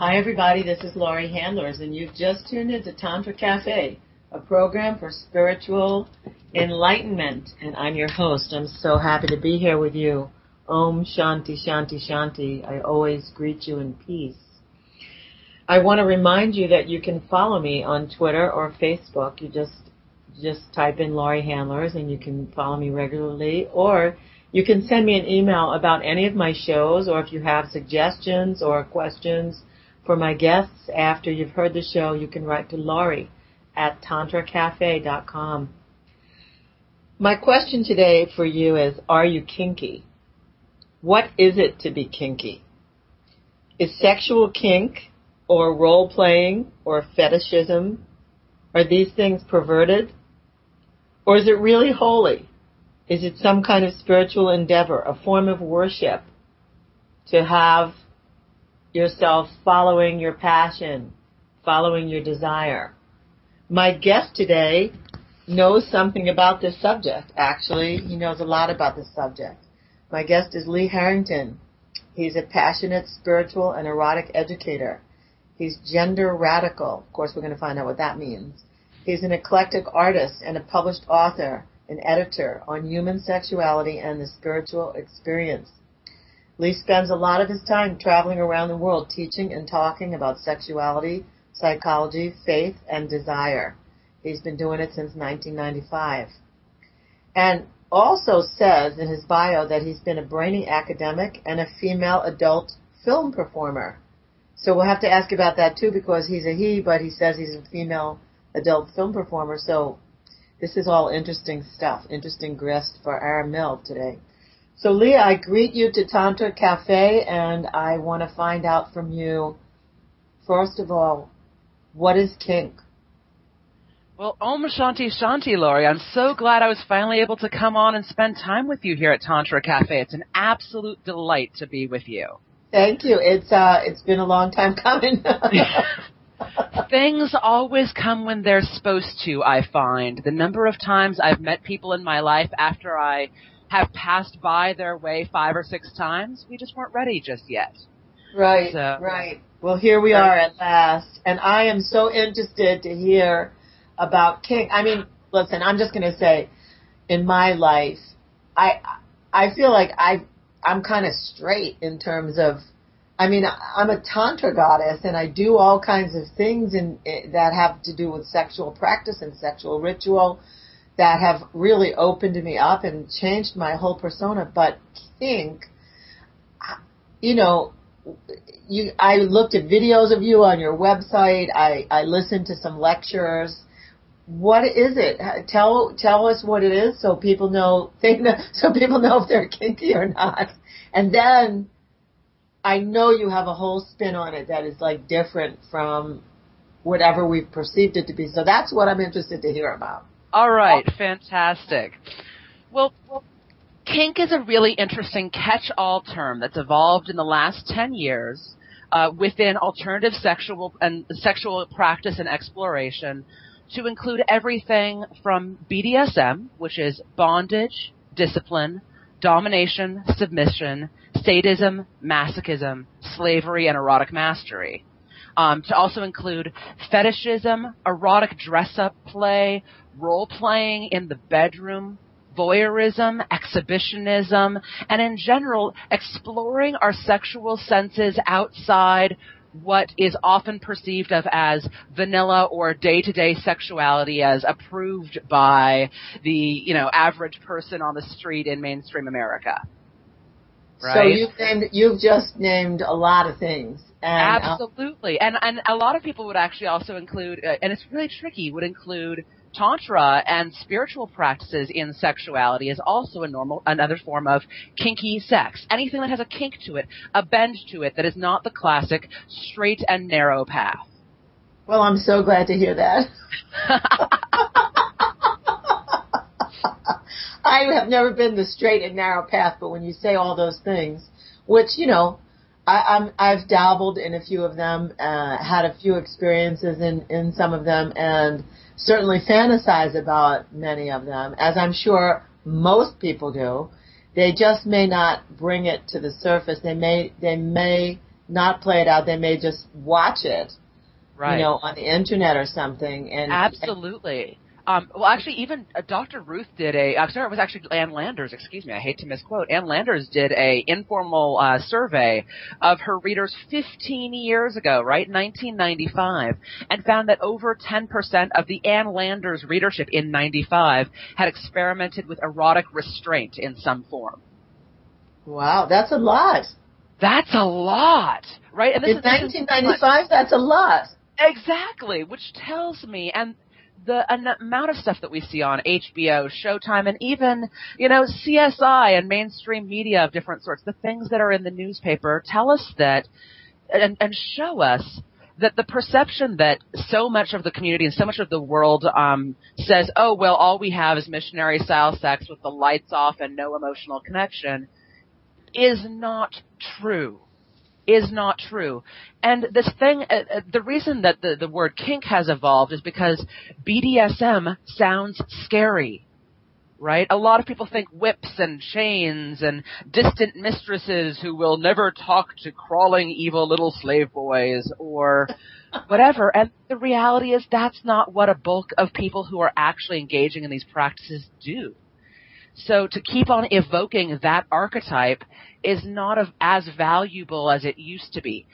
Hi, everybody. This is Laurie Handlers, and you've just tuned into Tantra Cafe, a program for spiritual enlightenment. And I'm your host. I'm so happy to be here with you. Om Shanti Shanti Shanti. I always greet you in peace. I want to remind you that you can follow me on Twitter or Facebook. You just just type in Laurie Handlers and you can follow me regularly or you can send me an email about any of my shows or if you have suggestions or questions for my guests after you've heard the show, you can write to Laurie at tantracafe.com. My question today for you is, are you kinky? What is it to be kinky? Is sexual kink or role playing or fetishism, are these things perverted? Or is it really holy? Is it some kind of spiritual endeavor, a form of worship to have yourself following your passion, following your desire? My guest today knows something about this subject, actually. He knows a lot about this subject. My guest is Lee Harrington. He's a passionate spiritual and erotic educator. He's gender radical. Of course, we're going to find out what that means. He's an eclectic artist and a published author and editor on human sexuality and the spiritual experience. Lee spends a lot of his time traveling around the world teaching and talking about sexuality, psychology, faith, and desire. He's been doing it since 1995. And also says in his bio that he's been a brainy academic and a female adult film performer. So we'll have to ask about that too because he's a he, but he says he's a female adult film performer. So this is all interesting stuff, interesting grist for our mill today. So Leah, I greet you to Tantra Cafe and I want to find out from you, first of all, what is kink? Well, Om Shanti Shanti, Laurie. I'm so glad I was finally able to come on and spend time with you here at Tantra Cafe. It's an absolute delight to be with you. Thank you. It's uh, it's been a long time coming. Things always come when they're supposed to, I find. The number of times I've met people in my life after I have passed by their way five or six times, we just weren't ready just yet. Right, so, right. Well, here we are at last. And I am so interested to hear about kink. I mean, listen, I'm just going to say, in my life, I, I feel like I, I'm kind of straight in terms of I mean, I'm a tantra goddess, and I do all kinds of things in, eh, that have to do with sexual practice and sexual ritual that have really opened me up and changed my whole persona. But kink, you know, you I looked at videos of you on your website. I I listened to some lectures. What is it? Tell tell us what it is so people know think so people know if they're kinky or not. And then I know you have a whole spin on it that is like different from whatever we've perceived it to be. So that's what I'm interested to hear about. All right, fantastic. Well, kink is a really interesting catch-all term that's evolved in the last 10 years uh, within alternative sexual and sexual practice and exploration to include everything from BDSM, which is bondage, discipline, domination, submission, sadism, masochism, slavery, and erotic mastery. Um, to also include fetishism, erotic dress-up play, role-playing in the bedroom, voyeurism, exhibitionism, and in general, exploring our sexual senses outside what is often perceived of as vanilla or day-to-day sexuality as approved by the, you know, average person on the street in mainstream America. Right? So you've named, you've just named a lot of things. And, uh, Absolutely. And, and a lot of people would actually also include, uh, and it's really tricky, would include tantra and spiritual practices in sexuality is also a normal another form of kinky sex. Anything that has a kink to it, a bend to it that is not the classic straight and narrow path. Well, I'm so glad to hear that. I have never been the straight and narrow path, but when you say all those things, which you know, I, I'm I've dabbled in a few of them, uh, had a few experiences in in some of them, and certainly fantasize about many of them, as I'm sure most people do. They just may not bring it to the surface. They may, they may not play it out. They may just watch it, Right. you know, on the internet or something. And Absolutely. Um, well, actually, even uh, Dr. Ruth did a. I'm sorry, it was actually Ann Landers. Excuse me, I hate to misquote. Ann Landers did a informal uh, survey of her readers 15 years ago, right, 1995, and found that over 10% of the Ann Landers readership in 95 had experimented with erotic restraint in some form. wow, that's a lot. That's a lot, right? And In this is- this is- 1995, that's a lot. Exactly, which tells me, and the amount of stuff that we see on HBO, Showtime, and even, you know, CSI and mainstream media of different sorts, the things that are in the newspaper tell us that, and, and show us that the perception that so much of the community and so much of the world um, says, oh, well, all we have is missionary style sex with the lights off and no emotional connection, is not true is not true. And this thing, uh, uh, the reason that the, the word kink has evolved is because BDSM sounds scary. Right? A lot of people think whips and chains and distant mistresses who will never talk to crawling evil little slave boys or whatever. And the reality is that's not what a bulk of people who are actually engaging in these practices do. So to keep on evoking that archetype is not of, as valuable as it used to be.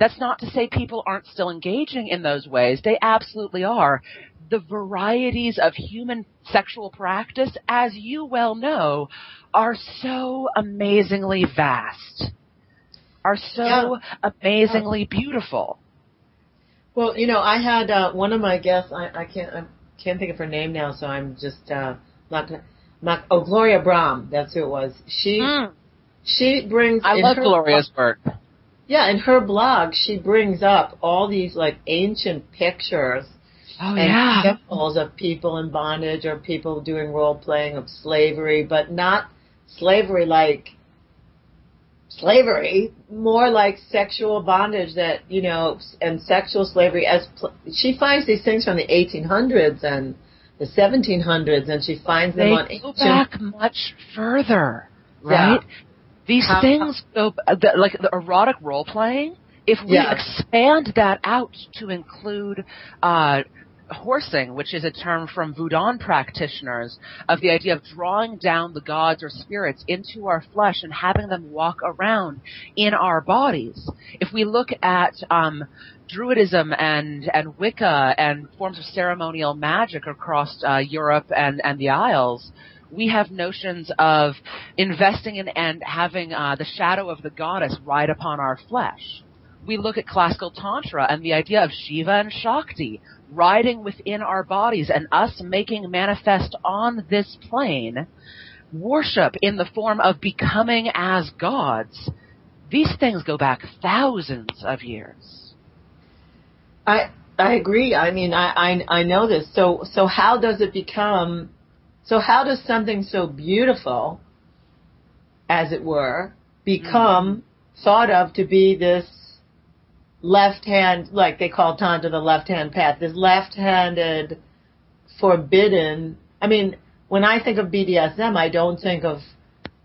That's not to say people aren't still engaging in those ways. They absolutely are. The varieties of human sexual practice, as you well know, are so amazingly vast. Are so Yeah. amazingly beautiful. Well, you know, I had uh, one of my guests. I, I can't. I can't think of her name now, so I'm just uh, not gonna. Oh, Gloria Brame. That's who it was. She Mm. she brings. I love Gloria's work. Yeah, in her blog, she brings up all these like ancient pictures Oh and yeah. symbols of people in bondage or people doing role playing of slavery, but not slavery like slavery, more like sexual bondage that, you know, and sexual slavery as pl- she finds these things from the 1800s and the 1700s and she finds them They on go ancient back much further, Yeah. right? These How- things go the, like the erotic role playing. If we Yeah. expand that out to include uh, horsing, which is a term from Voodoo practitioners, of the idea of drawing down the gods or spirits into our flesh and having them walk around in our bodies. If we look at um, Druidism and and Wicca and forms of ceremonial magic across uh, Europe and and the Isles, we have notions of investing in and having uh, the shadow of the goddess ride upon our flesh. We look at classical tantra and the idea of Shiva and Shakti riding within our bodies and us making manifest on this plane worship in the form of becoming as gods. These things go back thousands of years. I I agree. I mean, I, I I know this. So so how does it become? So how does something so beautiful, as it were, become mm-hmm. thought of to be this left hand, like they call Tantra the left hand path, this left handed, forbidden. I mean, when I think of BDSM, I don't think of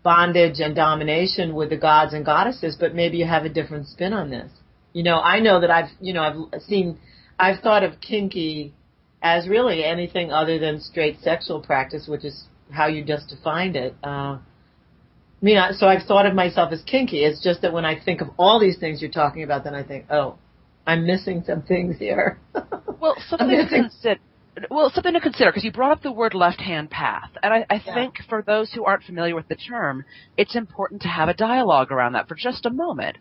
bondage and domination with the gods and goddesses, but maybe you have a different spin on this. You know, I know that I've, you know, I've seen, I've thought of kinky as really anything other than straight sexual practice, which is how you just defined it. Uh, I mean, I- so I've thought of myself as kinky. It's just that when I think of all these things you're talking about, then I think, oh, I'm missing some things here. Well, something to consider. Well, something to consider because you brought up the word left-hand path, and I, I Yeah. think for those who aren't familiar with the term, it's important to have a dialogue around that for just a moment,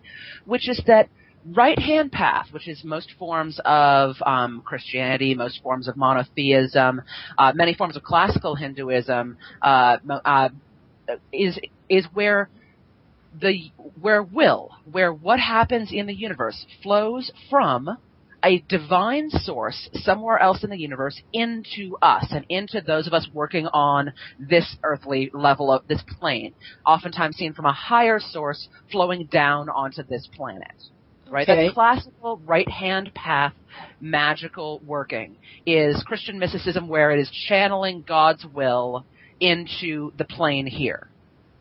which is that right-hand path, which is most forms of um, Christianity, most forms of monotheism, uh, many forms of classical Hinduism, uh, uh, is is where the where will, where what happens in the universe flows from a divine source somewhere else in the universe into us and into those of us working on this earthly level of this plane, oftentimes seen from a higher source flowing down onto this planet. Right? Okay. That's classical right hand path magical working is Christian mysticism where it is channeling God's will into the plane here.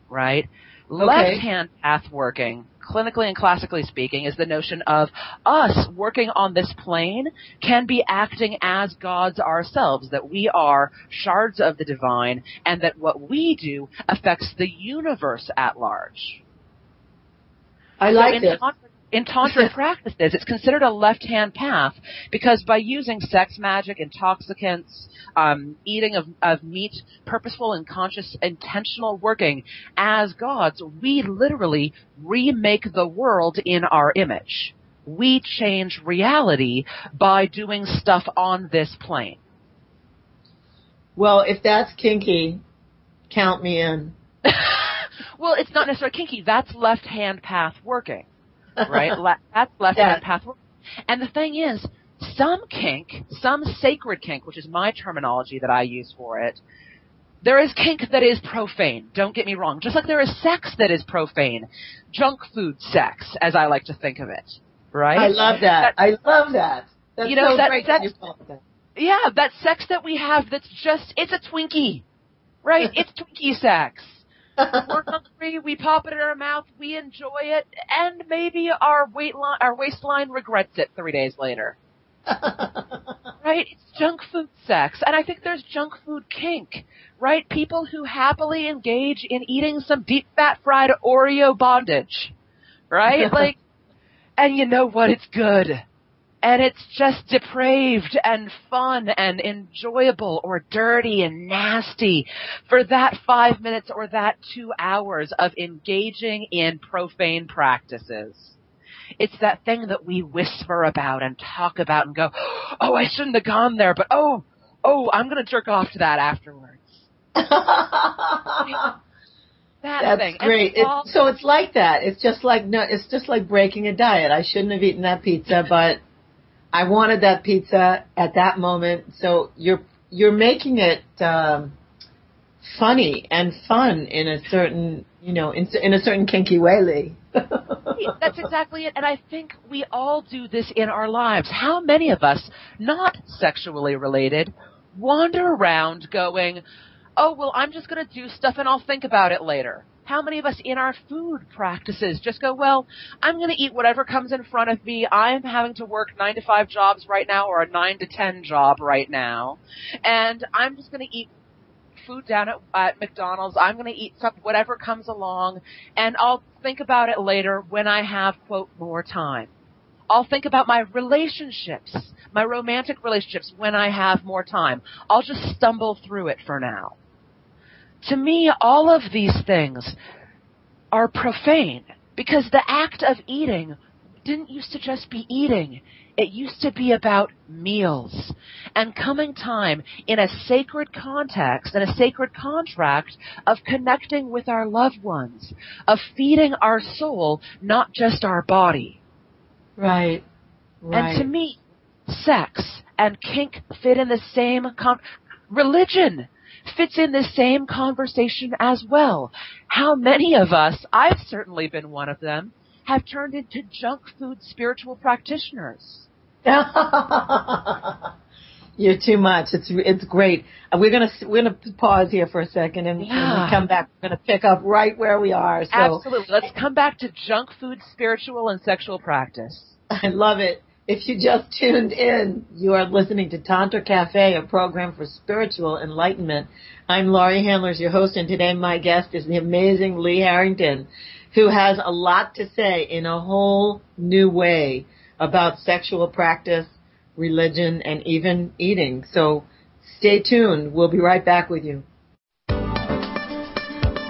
Right? Left hand path working, clinically and classically speaking, is the notion of us working on this plane can be acting as gods ourselves, that we are shards of the divine, and that what we do affects the universe at large. I like so this. Tantra, in tantric practices, it's considered a left-hand path because by using sex magic, intoxicants, um, eating of, of meat, purposeful and conscious, intentional working as gods, we literally remake the world in our image. We change reality by doing stuff on this plane. Well, if that's kinky, count me in. well, it's not necessarily kinky. That's left-hand path working right? Le- that's left hand path. And the thing is, some kink, some sacred kink, which is my terminology that I use for it, there is kink that is profane. Don't get me wrong. Just like there is sex that is profane. Junk food sex, as I like to think of it. Right? I love that. that I love that. That's you know, so that, great that, that. Yeah, that sex that we have that's just, it's a Twinkie. Right? it's Twinkie sex. We're hungry. We pop it in our mouth. We enjoy it, and maybe our weight line, our waistline regrets it three days later. right? It's junk food sex, and I think there's junk food kink. Right? People who happily engage in eating some deep fat fried Oreo bondage. Right? like, and you know what? It's good and it's just depraved and fun and enjoyable or dirty and nasty for that five minutes or that two hours of engaging in profane practices. It's that thing that we whisper about and talk about and go, oh, I shouldn't have gone there, but oh, oh, I'm going to jerk off to that afterwards. that That's thing. great. It, so it's like that. It's just like no. It's just like breaking a diet. I shouldn't have eaten that pizza, but I wanted that pizza at that moment. So you're you're making it um, funny and fun in a certain you know in, in a certain kinky way, Lee. That's exactly it. And I think we all do this in our lives. How many of us, not sexually related, wander around going, "Oh well, I'm just going to do stuff and I'll think about it later." How many of us in our food practices just go, well, I'm going to eat whatever comes in front of me. I'm having to work nine to five jobs right now or a nine to ten job right now. And I'm just going to eat food down at, at McDonald's. I'm going to eat some, whatever comes along and I'll think about it later when I have, quote, more time. I'll think about my relationships, my romantic relationships when I have more time. I'll just stumble through it for now to me, all of these things are profane because the act of eating didn't used to just be eating. It used to be about meals and coming time in a sacred context and a sacred contract of connecting with our loved ones, of feeding our soul, not just our body. Right. Right. And to me, sex and kink fit in the same con- religion fits in the same conversation as well. How many of us, I've certainly been one of them, have turned into junk food spiritual practitioners? You're too much. It's it's great. We're gonna we're gonna pause here for a second, and yeah. when we come back, we're gonna pick up right where we are. So. Absolutely. Let's come back to junk food, spiritual, and sexual practice. I love it. If you just tuned in, you are listening to Tantra Cafe, a program for spiritual enlightenment. I'm Laurie Handlers, your host, and today my guest is the amazing Lee Harrington, who has a lot to say in a whole new way about sexual practice, religion, and even eating. So stay tuned. We'll be right back with you.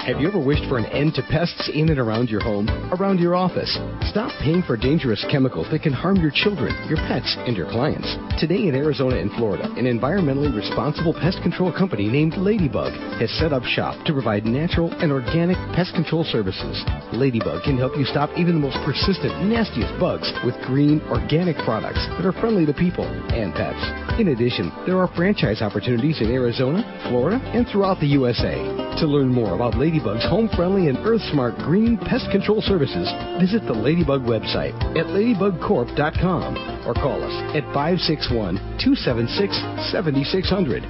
Have you ever wished for an end to pests in and around your home, around your office? Stop paying for dangerous chemicals that can harm your children, your pets, and your clients. Today in Arizona and Florida, an environmentally responsible pest control company named Ladybug has set up shop to provide natural and organic pest control services. Ladybug can help you stop even the most persistent, nastiest bugs with green, organic products that are friendly to people and pets. In addition, there are franchise opportunities in Arizona, Florida, and throughout the USA. To learn more about Ladybug, Ladybug's home friendly and earth smart green pest control services, visit the Ladybug website at ladybugcorp.com or call us at 561 276 7600.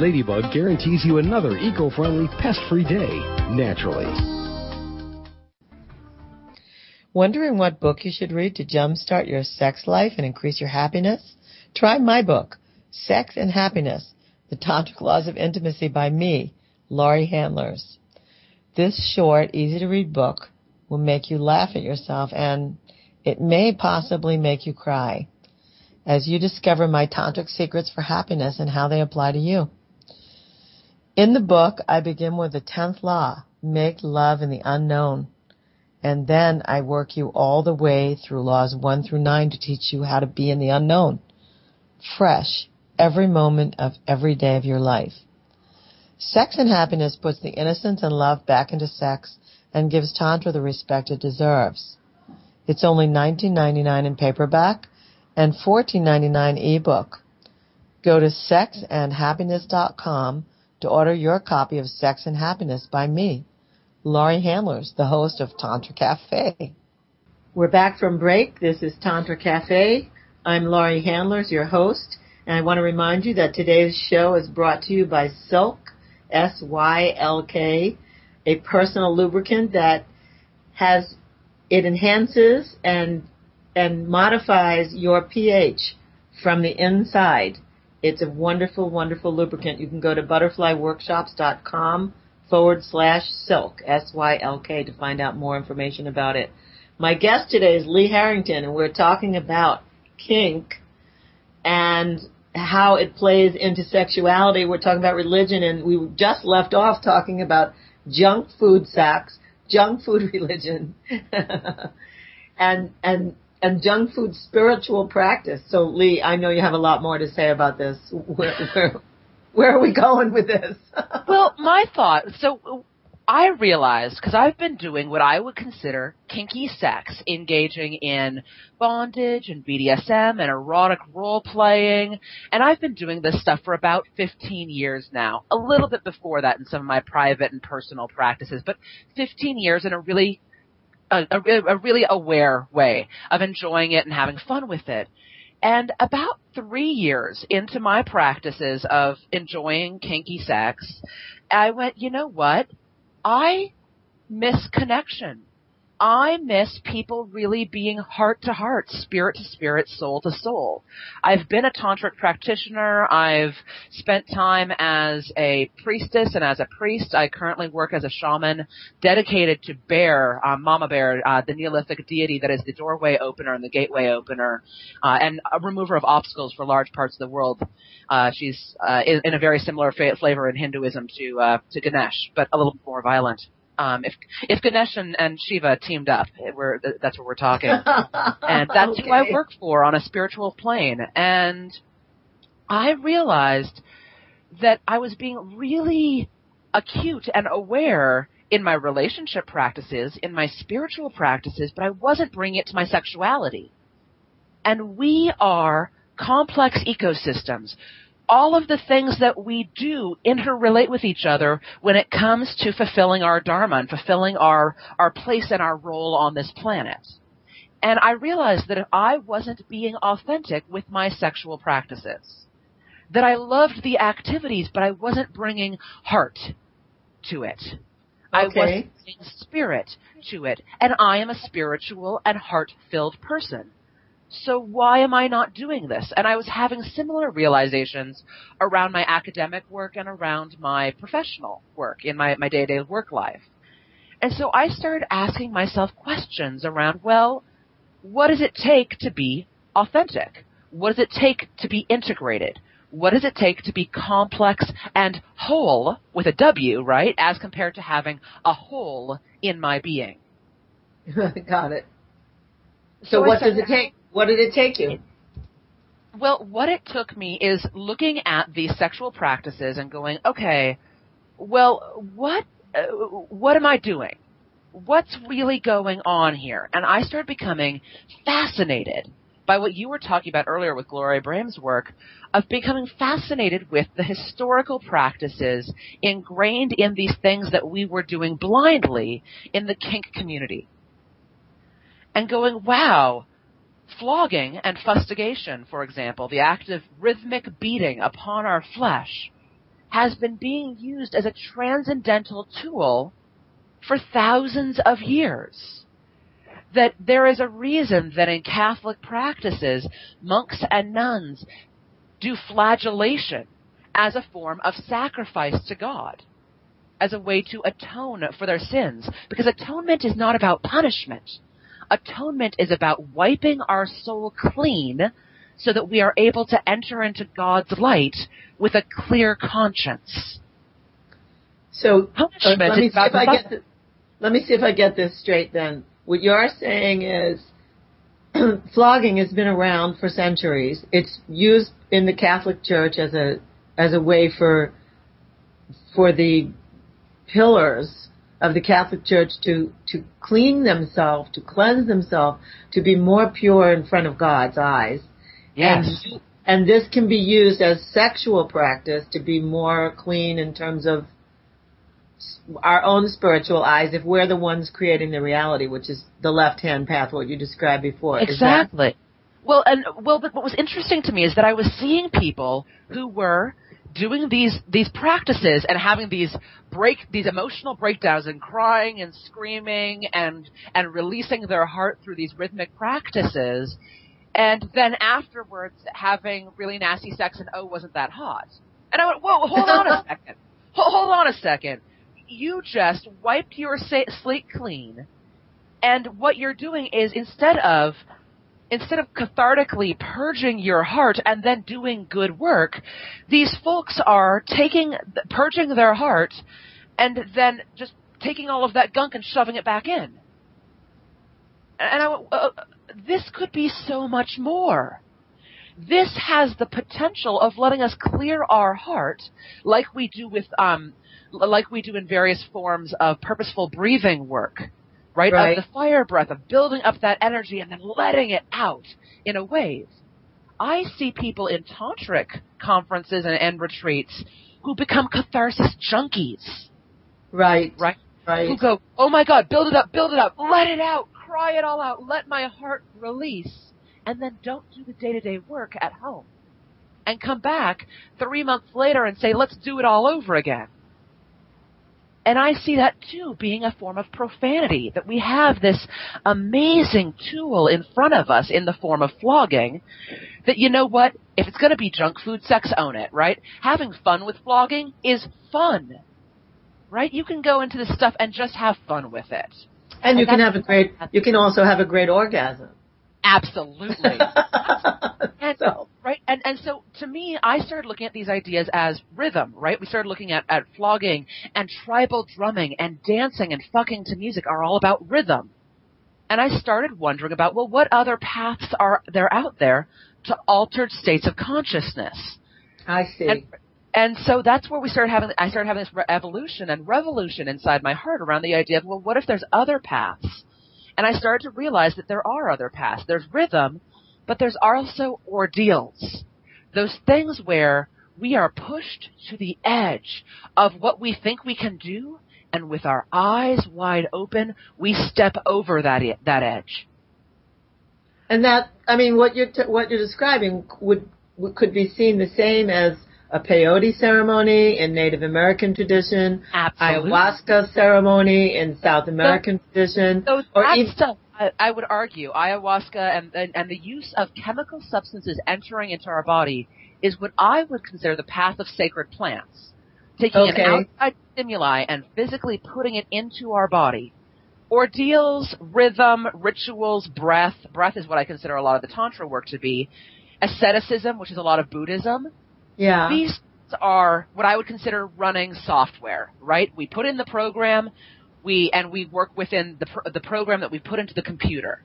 Ladybug guarantees you another eco friendly, pest free day naturally. Wondering what book you should read to jumpstart your sex life and increase your happiness? Try my book, Sex and Happiness, The Tantric Laws of Intimacy by me, Laurie Handlers. This short, easy to read book will make you laugh at yourself and it may possibly make you cry as you discover my tantric secrets for happiness and how they apply to you. In the book, I begin with the 10th law, make love in the unknown. And then I work you all the way through laws 1 through 9 to teach you how to be in the unknown. Fresh, every moment of every day of your life. Sex and happiness puts the innocence and love back into sex and gives Tantra the respect it deserves. It's only $19.99 in paperback and $14.99 ebook. Go to sexandhappiness.com to order your copy of Sex and Happiness by me, Laurie Handlers, the host of Tantra Cafe. We're back from break. This is Tantra Cafe. I'm Laurie Handlers, your host, and I want to remind you that today's show is brought to you by Sylk, S-Y-L-K, a personal lubricant that has, it enhances and, and modifies your pH from the inside. It's a wonderful, wonderful lubricant. You can go to butterflyworkshops.com forward slash sylk, S-Y-L-K, to find out more information about it. My guest today is Lee Harrington, and we're talking about kink and how it plays into sexuality. We're talking about religion, and we just left off talking about junk food sex, junk food religion, and and and junk food spiritual practice. So Lee, I know you have a lot more to say about this. Where where, where are we going with this? well, my thought. So I realized because I've been doing what I would consider kinky sex, engaging in bondage and BDSM and erotic role playing, and I've been doing this stuff for about 15 years now. A little bit before that in some of my private and personal practices, but 15 years in a really a, a, a really aware way of enjoying it and having fun with it. And about three years into my practices of enjoying kinky sex, I went, you know what? I miss connection. I miss people really being heart to heart, spirit to spirit, soul to soul. I've been a tantric practitioner. I've spent time as a priestess and as a priest. I currently work as a shaman dedicated to Bear, uh, Mama Bear, uh, the Neolithic deity that is the doorway opener and the gateway opener, uh, and a remover of obstacles for large parts of the world. Uh, she's uh, in, in, a very similar fa- flavor in Hinduism to uh, to Ganesh, but a little more violent. Um, if if Ganesh and, and Shiva teamed up, we're, that's what we're talking, and that's okay. who I work for on a spiritual plane. And I realized that I was being really acute and aware in my relationship practices, in my spiritual practices, but I wasn't bringing it to my sexuality. And we are complex ecosystems all of the things that we do interrelate with each other when it comes to fulfilling our dharma and fulfilling our, our place and our role on this planet. And I realized that if I wasn't being authentic with my sexual practices, that I loved the activities, but I wasn't bringing heart to it. Okay. I wasn't bringing spirit to it. And I am a spiritual and heart-filled person. So why am I not doing this? And I was having similar realizations around my academic work and around my professional work in my, my day-to-day work life. And so I started asking myself questions around, well, what does it take to be authentic? What does it take to be integrated? What does it take to be complex and whole with a W, right? As compared to having a hole in my being. Got it. So, so what does it take? What did it take you? Well, what it took me is looking at these sexual practices and going, okay, well, what uh, what am I doing? What's really going on here? And I started becoming fascinated by what you were talking about earlier with Gloria Brame's work of becoming fascinated with the historical practices ingrained in these things that we were doing blindly in the kink community. And going, wow, Flogging and fustigation, for example, the act of rhythmic beating upon our flesh, has been being used as a transcendental tool for thousands of years. that there is a reason that in Catholic practices, monks and nuns do flagellation as a form of sacrifice to God, as a way to atone for their sins. Because atonement is not about punishment. Atonement is about wiping our soul clean so that we are able to enter into God's light with a clear conscience. So uh, Punishment let me is see if about I the get let me see if I get this straight. Then what you're saying is flogging has been around for centuries. It's used in the Catholic Church as a as a way for for the pillars of the Catholic Church to to clean themselves, to cleanse themselves, to be more pure in front of God's eyes. Yes. And, and this can be used as sexual practice to be more clean in terms of our own spiritual eyes if we're the ones creating the reality, which is the left-hand path, what you described before. That- Exactly. Well, and well, but what was interesting to me is that I was seeing people who were doing these these practices and having these break these emotional breakdowns and crying and screaming and and releasing their heart through these rhythmic practices, and then afterwards having really nasty sex and oh wasn't that hot? And I went whoa hold on a second, Ho- hold on a second, you just wiped your slate clean, and what you're doing is instead of instead of cathartically purging your heart and then doing good work, these folks are taking, purging their heart and then just taking all of that gunk and shoving it back in. And I, uh, this could be so much more. This has the potential of letting us clear our heart, like we do with, um, like we do in various forms of purposeful breathing work right? Right. Of the fire breath, of building up that energy and then letting it out in a wave. I see people in tantric conferences and, and retreats who become catharsis junkies, Right. right? Right. Who go, oh my god, build it up, build it up, let it out, cry it all out, let my heart release, and then don't do the day to day work at home. And come back three months later and say, let's do it all over again. And I see that too being a form of profanity, that we have this amazing tool in front of us in the form of flogging, that you know what, if it's gonna be junk food, sex own it, right? Having fun with flogging is fun. Right? You can go into this stuff and just have fun with it. and you can have a great, you can also have a great orgasm. Absolutely. And so, right, and and so to me, I started looking at these ideas as rhythm. Right, we started looking at at flogging and tribal drumming and dancing and fucking to music are all about rhythm. And I started wondering about well, what other paths are there out there to altered states of consciousness? I see. And, and so that's where we started having. I started having this re- evolution and revolution inside my heart around the idea of well, what if there's other paths? And I started to realize that there are other paths. There's rhythm, but there's also ordeals. Those things where we are pushed to the edge of what we think we can do, and with our eyes wide open, we step over that e- that edge. And that, I mean, what you're t- what you're describing would, would could be seen the same as a peyote ceremony in Native American tradition, Absolutely. ayahuasca ceremony in South American tradition, So or even stuff, I, I would argue, ayahuasca and, and, and the use of chemical substances entering into our body is what I would consider the path of sacred plants. Taking Okay. an outside stimuli and physically putting it into our body. Ordeals, rhythm, rituals, breath. Breath is what I consider a lot of the Tantra work to be. Asceticism, which is a lot of Buddhism. yeah, These are what I would consider running software, right? We put in the program, we and we work within the pro- the program that we put into the computer.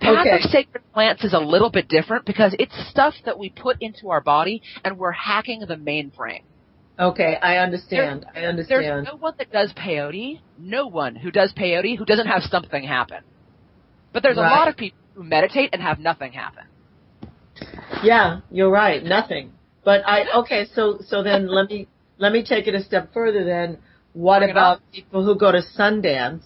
Path Okay. of Sacred Plants is a little bit different because it's stuff that we put into our body and we're hacking the mainframe. okay, I understand. I understand. There's no one that does peyote, no one who does peyote who doesn't have something happen. But there's Right. a lot of people who meditate and have nothing happen. Yeah, you're right. Nothing. But I okay. So so then let me let me take it a step further. Then what Bring about people who go to Sundance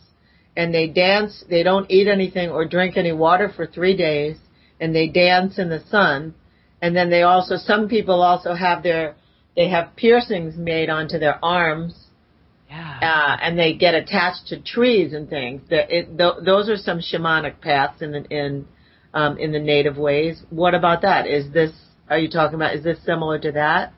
and they dance? They don't eat anything or drink any water for three days, and they dance in the sun. And then they also some people also have their they have piercings made onto their arms Yeah. uh, and they get attached to trees and things. That it, th- those are some shamanic paths in the in um, in the native ways. What about that? Is this? Are you talking about? Is this similar to that?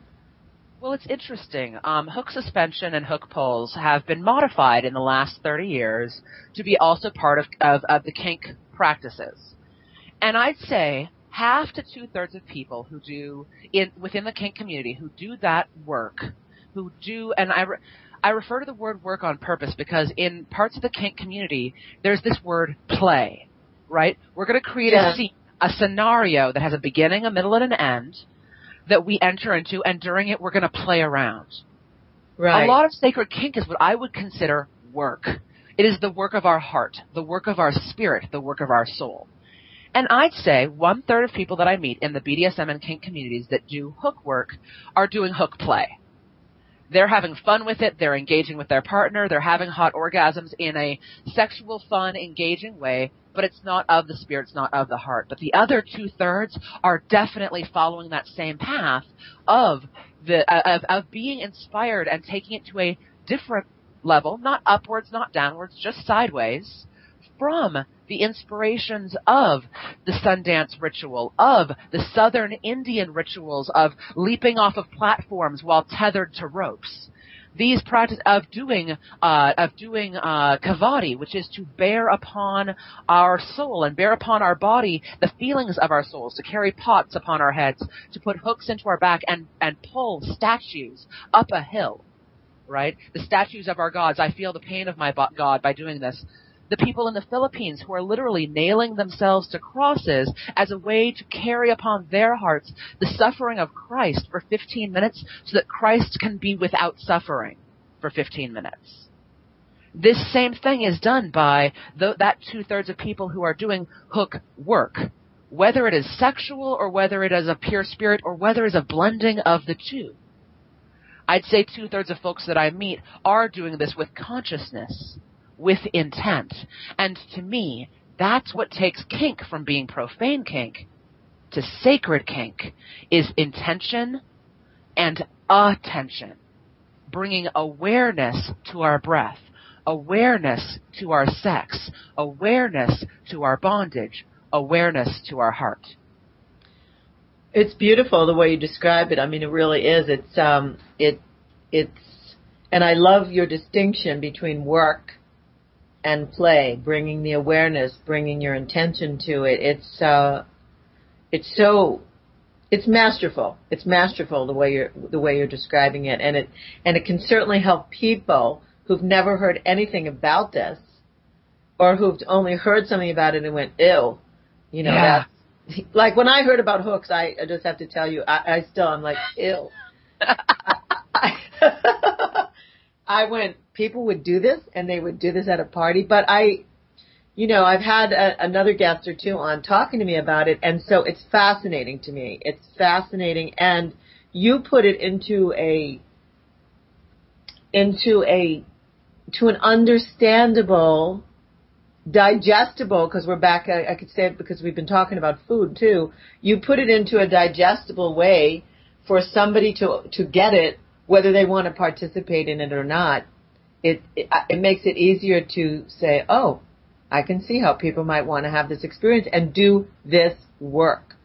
Well, it's interesting. Um, hook suspension and hook pulls have been modified in the last 30 years to be also part of, of, of the kink practices. And I'd say half to two thirds of people who do in within the kink community who do that work, who do, and I. Re, I refer to the word work on purpose because in parts of the kink community, there's this word play, right? We're going to create Yeah. a scene, a scenario that has a beginning, a middle, and an end that we enter into, and during it, we're going to play around. Right. A lot of sacred kink is what I would consider work. It is the work of our heart, the work of our spirit, the work of our soul. And I'd say one third of people that I meet in the BDSM and kink communities that do hook work are doing hook play. They're having fun with it, they're engaging with their partner, they're having hot orgasms in a sexual, fun, engaging way, but it's not of the spirit, it's not of the heart. But the other two thirds are definitely following that same path of the uh, of, of being inspired and taking it to a different level, not upwards, not downwards, just sideways, from the inspirations of the Sundance ritual, of the Southern Indian rituals of leaping off of platforms while tethered to ropes. These practice of doing uh, of doing uh, kavadi, which is to bear upon our soul and bear upon our body the feelings of our souls, to carry pots upon our heads, to put hooks into our back and and pull statues up a hill right? The statues of our gods. I feel the pain of my bo- God by doing this. The people in the Philippines who are literally nailing themselves to crosses as a way to carry upon their hearts the suffering of Christ for 15 minutes so that Christ can be without suffering for 15 minutes. This same thing is done by the, that two thirds of people who are doing hook work. Whether it is sexual or whether it is a pure spirit or whether it is a blending of the two. I'd say two thirds of folks that I meet are doing this with consciousness, with intent. And to me, that's what takes kink from being profane kink to sacred kink is intention and attention. Bringing awareness to our breath, awareness to our sex, awareness to our bondage, awareness to our heart. It's beautiful the way you describe it. I mean, it really is. It's um, it, it's, and I love your distinction between work and play, bringing the awareness, bringing your intention to it. It's uh, it's so, it's masterful. It's masterful the way you're the way you're describing it, and it and it can certainly help people who've never heard anything about this, or who've only heard something about it and went, "Ew," you know. Yeah. That's, like when I heard about hooks, I, I just have to tell you, I, I still I'm like, ew. I, went. People would do this, and they would do this at a party. But I, you know, I've had a, another guest or two on talking to me about it, and so it's fascinating to me. It's fascinating, and you put it into a into a to an understandable digestible because we're back I, I could say it because we've been talking about food too you put it into a digestible way for somebody to to get it whether they want to participate in it or not it it, uh, it makes it easier to say oh i can see how people might want to have this experience and do this work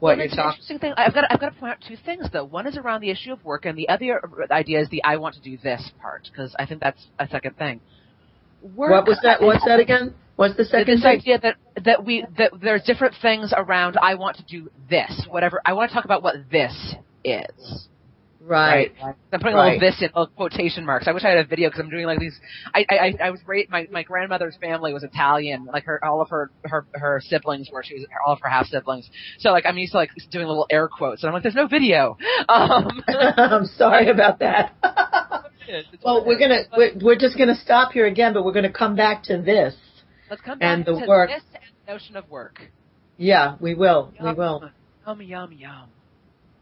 what Well, you're talking interesting thing. I've got I've got to point out two things though. One is around the issue of work, and the other idea is the I want to do this part because I think that's a second thing. Work, what was that what's that again what's the second this thing idea that that we that there's different things around I want to do this, whatever. I want to talk about what this is. Right I'm putting Right. all this in little quotation marks. I wish I had a video because I'm doing like these. I I I- was raised. My my grandmother's family was Italian. Like her all of her her her siblings were. She was all of her half siblings. So like I'm used to like doing little air quotes, and I'm like, there's no video. Um, i'm sorry about that Well, we're gonna we're, we're just gonna stop here again, but we're gonna come back to this. let's come back and the to work. this and the notion of work. Yeah, we will. We will. Yum yum yum.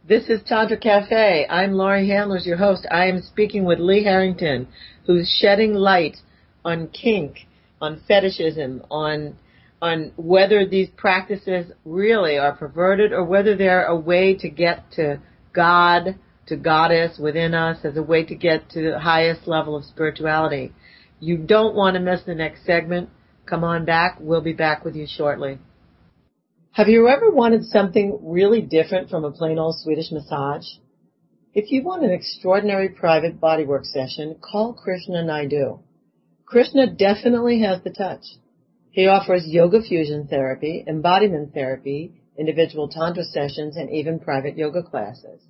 This is Tantra Cafe. I'm Laurie Handlers, your host. I am speaking with Lee Harrington, who's shedding light on kink, on fetishism, on on whether these practices really are perverted or whether they're a way to get to God to goddess within us as a way to get to the highest level of spirituality. You don't want to miss the next segment. Come on back. We'll be back with you shortly. Have you ever wanted something really different from a plain old Swedish massage? If you want an extraordinary private bodywork session, call Krishna Naidu. Krishna definitely has the touch. He offers yoga fusion therapy, embodiment therapy, individual tantra sessions, and even private yoga classes.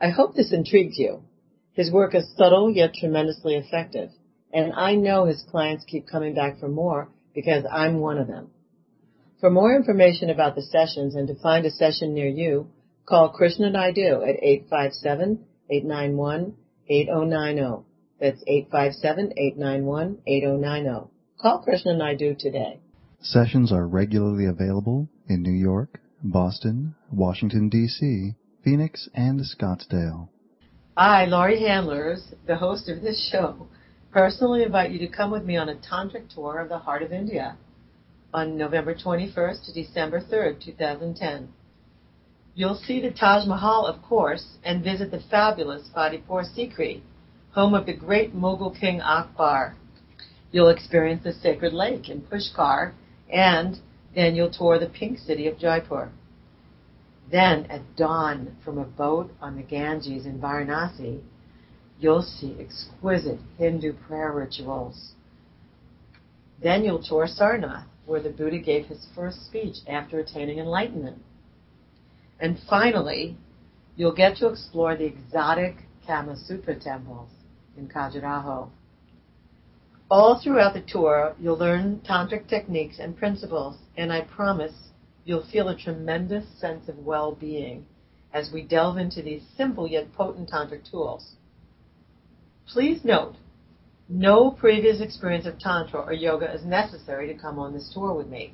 I hope this intrigues you. His work is subtle yet tremendously effective, and I know his clients keep coming back for more because I'm one of them. For more information about the sessions and to find a session near you, call Krishna Naidu at 857-891-8090. That's 857-891-8090. Call Krishna Naidu today. Sessions are regularly available in New York, Boston, Washington, D.C., Phoenix, and Scottsdale. I, Laurie Handlers, the host of this show, personally invite you to come with me on a tantric tour of the heart of India on November 21st to December 3rd, 2010. You'll see the Taj Mahal, of course, and visit the fabulous Fatehpur Sikri, home of the great Mughal king Akbar. You'll experience the sacred lake in Pushkar, and then you'll tour the pink city of Jaipur. Then, at dawn, from a boat on the Ganges in Varanasi, you'll see exquisite Hindu prayer rituals. Then you'll tour Sarnath, where the Buddha gave his first speech after attaining enlightenment. And finally, you'll get to explore the exotic Kamasutra temples in Khajuraho. All throughout the tour, you'll learn tantric techniques and principles, and I promise you'll feel a tremendous sense of well-being as we delve into these simple yet potent tantric tools. Please note, no previous experience of Tantra or yoga is necessary to come on this tour with me.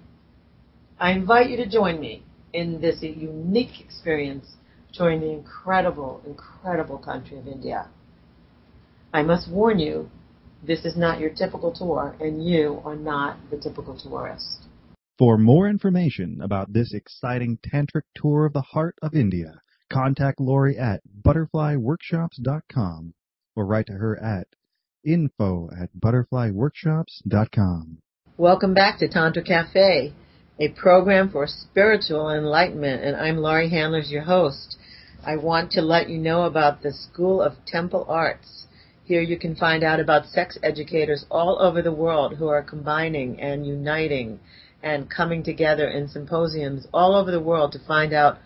I invite you to join me in this unique experience touring the incredible, incredible country of India. I must warn you, this is not your typical tour, and you are not the typical tourist. For more information about this exciting tantric tour of the heart of India, contact Laurie at butterflyworkshops.com or write to her at info at butterflyworkshops.com. Welcome back to Tantra Cafe, a program for spiritual enlightenment, and I'm Laurie Handlers, your host. I want to let you know about the School of Temple Arts. Here you can find out about sex educators all over the world who are combining and uniting and coming together in symposiums all over the world to find out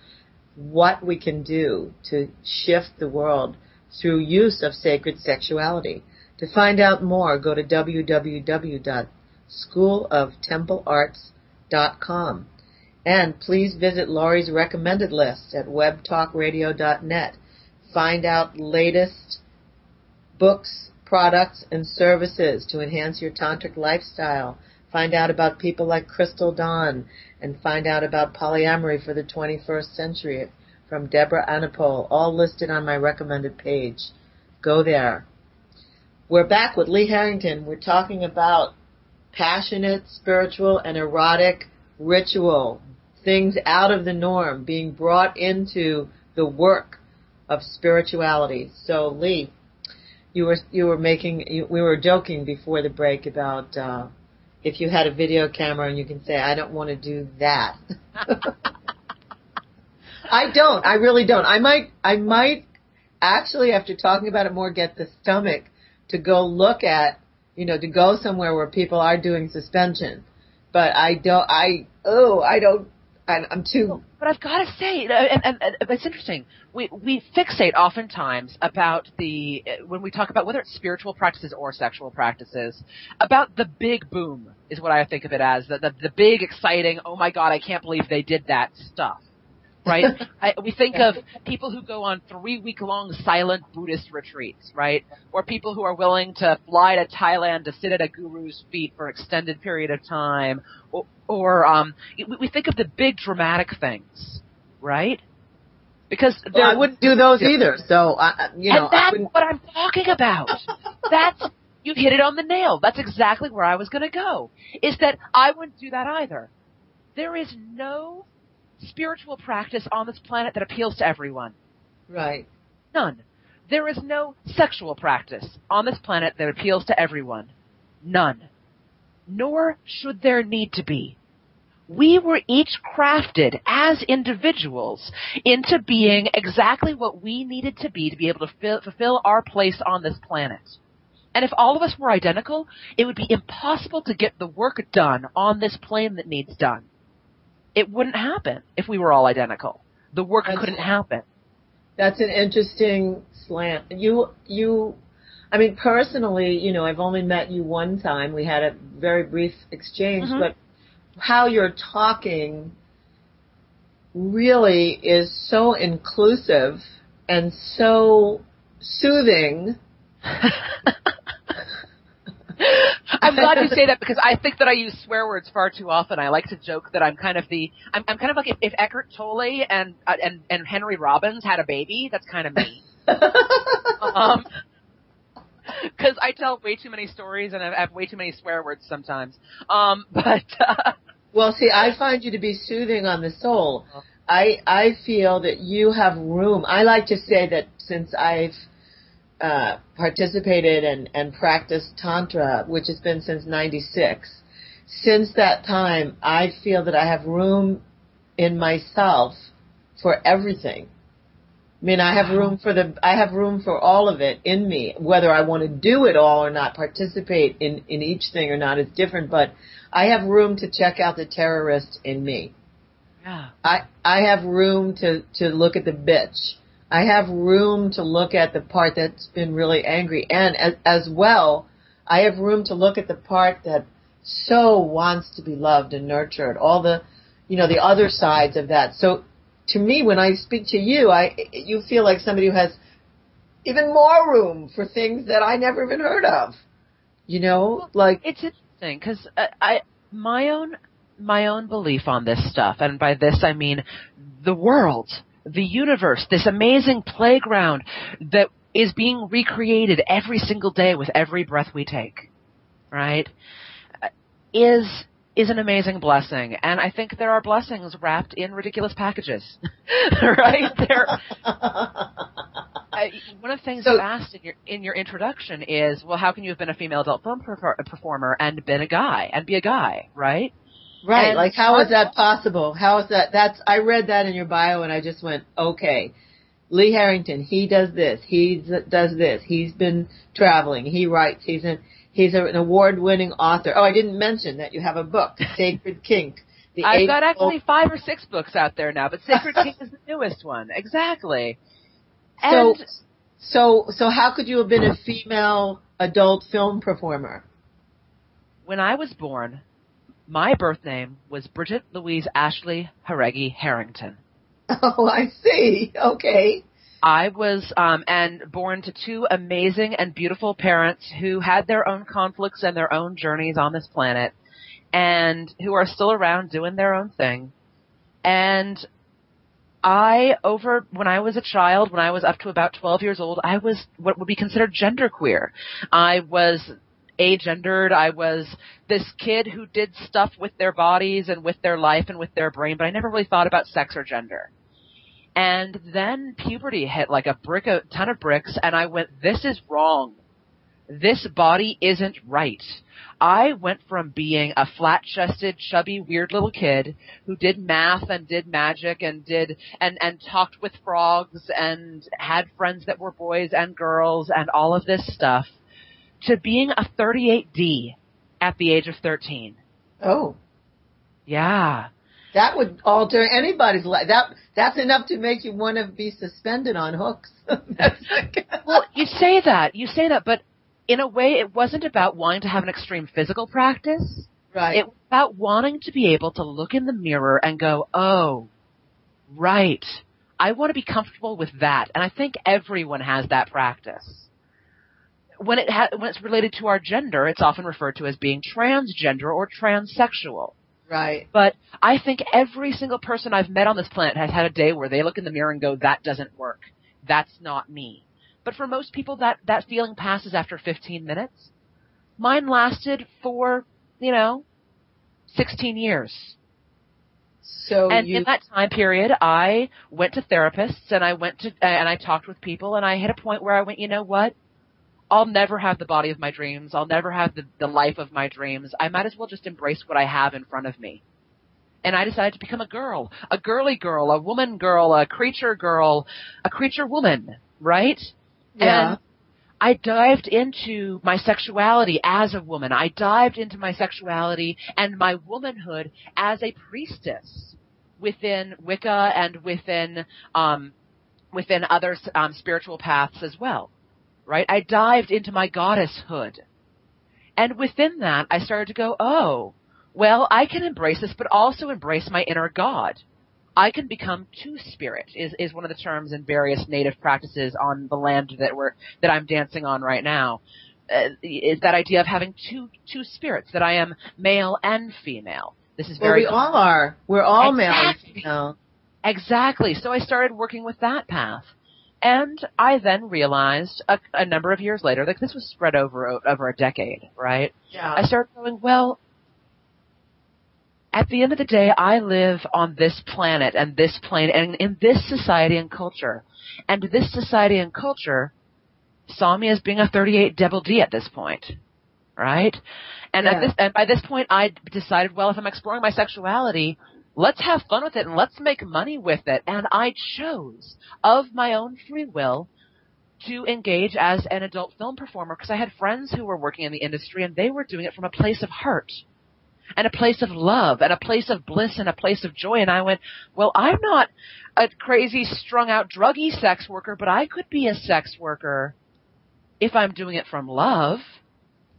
what we can do to shift the world through use of sacred sexuality. To find out more, go to www.schooloftemplearts.com. And please visit Laurie's recommended list at webtalkradio.net. Find out latest books, products, and services to enhance your tantric lifestyle. Find out about people like Crystal Dawn and find out about polyamory for the 21st century from Deborah Anapol, all listed on my recommended page. Go there. We're back with Lee Harrington. We're talking about passionate, spiritual, and erotic ritual, things out of the norm, being brought into the work of spirituality. So, Lee, you were you were making you, we were joking before the break about uh, if you had a video camera and you can say, "I don't want to do that." I don't. I really don't. I might. I might actually, after talking about it more, get the stomach to go look at, you know, to go somewhere where people are doing suspension. But I don't, I, oh, I don't, I'm, too. But I've got to say, and, and, and it's interesting. We we fixate oftentimes about the uh, when we talk about whether it's spiritual practices or sexual practices, about the big boom is what I think of it as the the, the big exciting. Oh my God, I can't believe they did that stuff right? I, we think of people who go on three week long silent Buddhist retreats, right? Or people who are willing to fly to Thailand to sit at a guru's feet for an extended period of time. Or, or um, we think of the big dramatic things, right? Because well, I wouldn't do those either. So, I, you know, and that's what I'm talking about. that's you hit it on the nail. That's exactly where I was going to go. Is that I wouldn't do that either. There is no spiritual practice on this planet that appeals to everyone. Right. None. There is no sexual practice on this planet that appeals to everyone. None. Nor should there need to be. We were each crafted as individuals into being exactly what we needed to be to be able to fill, fulfill our place on this planet. And if all of us were identical, it would be impossible to get the work done on this plane that needs done. It wouldn't happen if we were all identical. The work That's- couldn't happen. That's an interesting slant. You, you, I mean, personally, you know, I've only met you one time. We had a very brief exchange, Mhm. but how you're talking really is so inclusive and so soothing. I'm glad you say that because I think that I use swear words far too often. I like to joke that I'm kind of the I'm, I'm kind of like if, if Eckhart Tolle and uh, and and Henry Rollins had a baby, that's kind of me. um, because I tell way too many stories and I have way too many swear words sometimes. Um, but uh, Well, see, I find you to be soothing on the soul. I I feel that you have room. I like to say that since I've uh, participated and and practiced tantra, which has been since '96, since that time, I feel that I have room in myself for everything. I mean, I have room for the, I have room for all of it in me. Whether I want to do it all or not, participate in, in each thing or not is different, but I have room to check out the terrorist in me. yeah, I, I have room to, to look at the bitch. I have room to look at the part that's been really angry. And as, as well, I have room to look at the part that so wants to be loved and nurtured. All the, you know, the other sides of that. So to me, when I speak to you, I, you feel like somebody who has even more room for things that I never even heard of. You know, like, it's interesting because I, uh, I my own my own belief on this stuff, and by this I mean the world, the universe, this amazing playground that is being recreated every single day with every breath we take, right? Is is an amazing blessing, and I think there are blessings wrapped in ridiculous packages, right? There, I, one of the things So- you asked in your in your introduction is, well, how can you have been a female adult film perfor- performer and been a guy and be a guy, right? Right. And like how part- that possible? How is that that's I read that in your bio and I just went, okay. Lee Harrington, he does this. He does this. He's been traveling. He writes. He's an he's an award-winning author. Oh, I didn't mention that you have a book, Sacred Kink. The I've got actually five or six books out there now, but Sacred Kink is the newest one. Exactly. And So so so how could you have been a female adult film performer? when I was born, my birth name was Bridget Louise Ashley Haregi Harrington. Oh, I see. Okay. I was um, and born to two amazing and beautiful parents who had their own conflicts and their own journeys on this planet, and who are still around doing their own thing. And I, over when I was a child, when I was up to about 12 years old, I was what would be considered genderqueer. I was agendered. I was this kid who did stuff with their bodies and with their life and with their brain, but I never really thought about sex or gender. And then puberty hit like a brick, a ton of bricks, and I went, this is wrong. This body isn't right. I went from being a flat-chested, chubby, weird little kid who did math and did magic and did, and, and talked with frogs and had friends that were boys and girls and all of this stuff to being a 38D at the age of 13. Oh, Yeah. that would alter anybody's life. That that's enough to make you want to be suspended on hooks. Like- well, you say that, you say that, but in a way, it wasn't about wanting to have an extreme physical practice. right. It was about wanting to be able to look in the mirror and go, oh, right. I want to be comfortable with that. And I think everyone has that practice. When it ha- when it's related to our gender, it's often referred to as being transgender or transsexual. right. But I think every single person I've met on this planet has had a day where they look in the mirror and go, that doesn't work. That's not me. But for most people, that, that feeling passes after 15 minutes. Mine lasted for, you know, 16 years. So and you, in that time period, I went to therapists and I went to and I talked with people and I hit a point where I went, you know what? I'll never have the body of my dreams. I'll never have the, the life of my dreams. I might as well just embrace what I have in front of me. And I decided to become a girl, a girly girl, a woman girl, a creature girl, a creature woman, right? Yeah. And I dived into my sexuality as a woman. I dived into my sexuality and my womanhood as a priestess within Wicca and within um, within other um, spiritual paths as well. Right? I dived into my goddesshood, and within that, I started to go, oh, well, I can embrace this, but also embrace my inner God. I can become two spirit is, is one of the terms in various native practices on the land that we're that I'm dancing on right now. Uh, is that idea of having two two spirits that I am male and female. This is well, very we all are. We're all male and female. Exactly. So I started working with that path. And I then realized a, a number of years later that this was spread over over a decade, right? Yeah. I started going, well, at the end of the day, I live on this planet and this plane and in this society and culture. And this society and culture saw me as being a 38 double D at this point. Right? And Yeah. at this, and by this point I decided, well, if I'm exploring my sexuality, let's have fun with it and let's make money with it. And I chose of my own free will to engage as an adult film performer because I had friends who were working in the industry and they were doing it from a place of heart and a place of love and a place of bliss and a place of joy. And I went, well, I'm not a crazy strung out druggy sex worker, but I could be a sex worker if I'm doing it from love.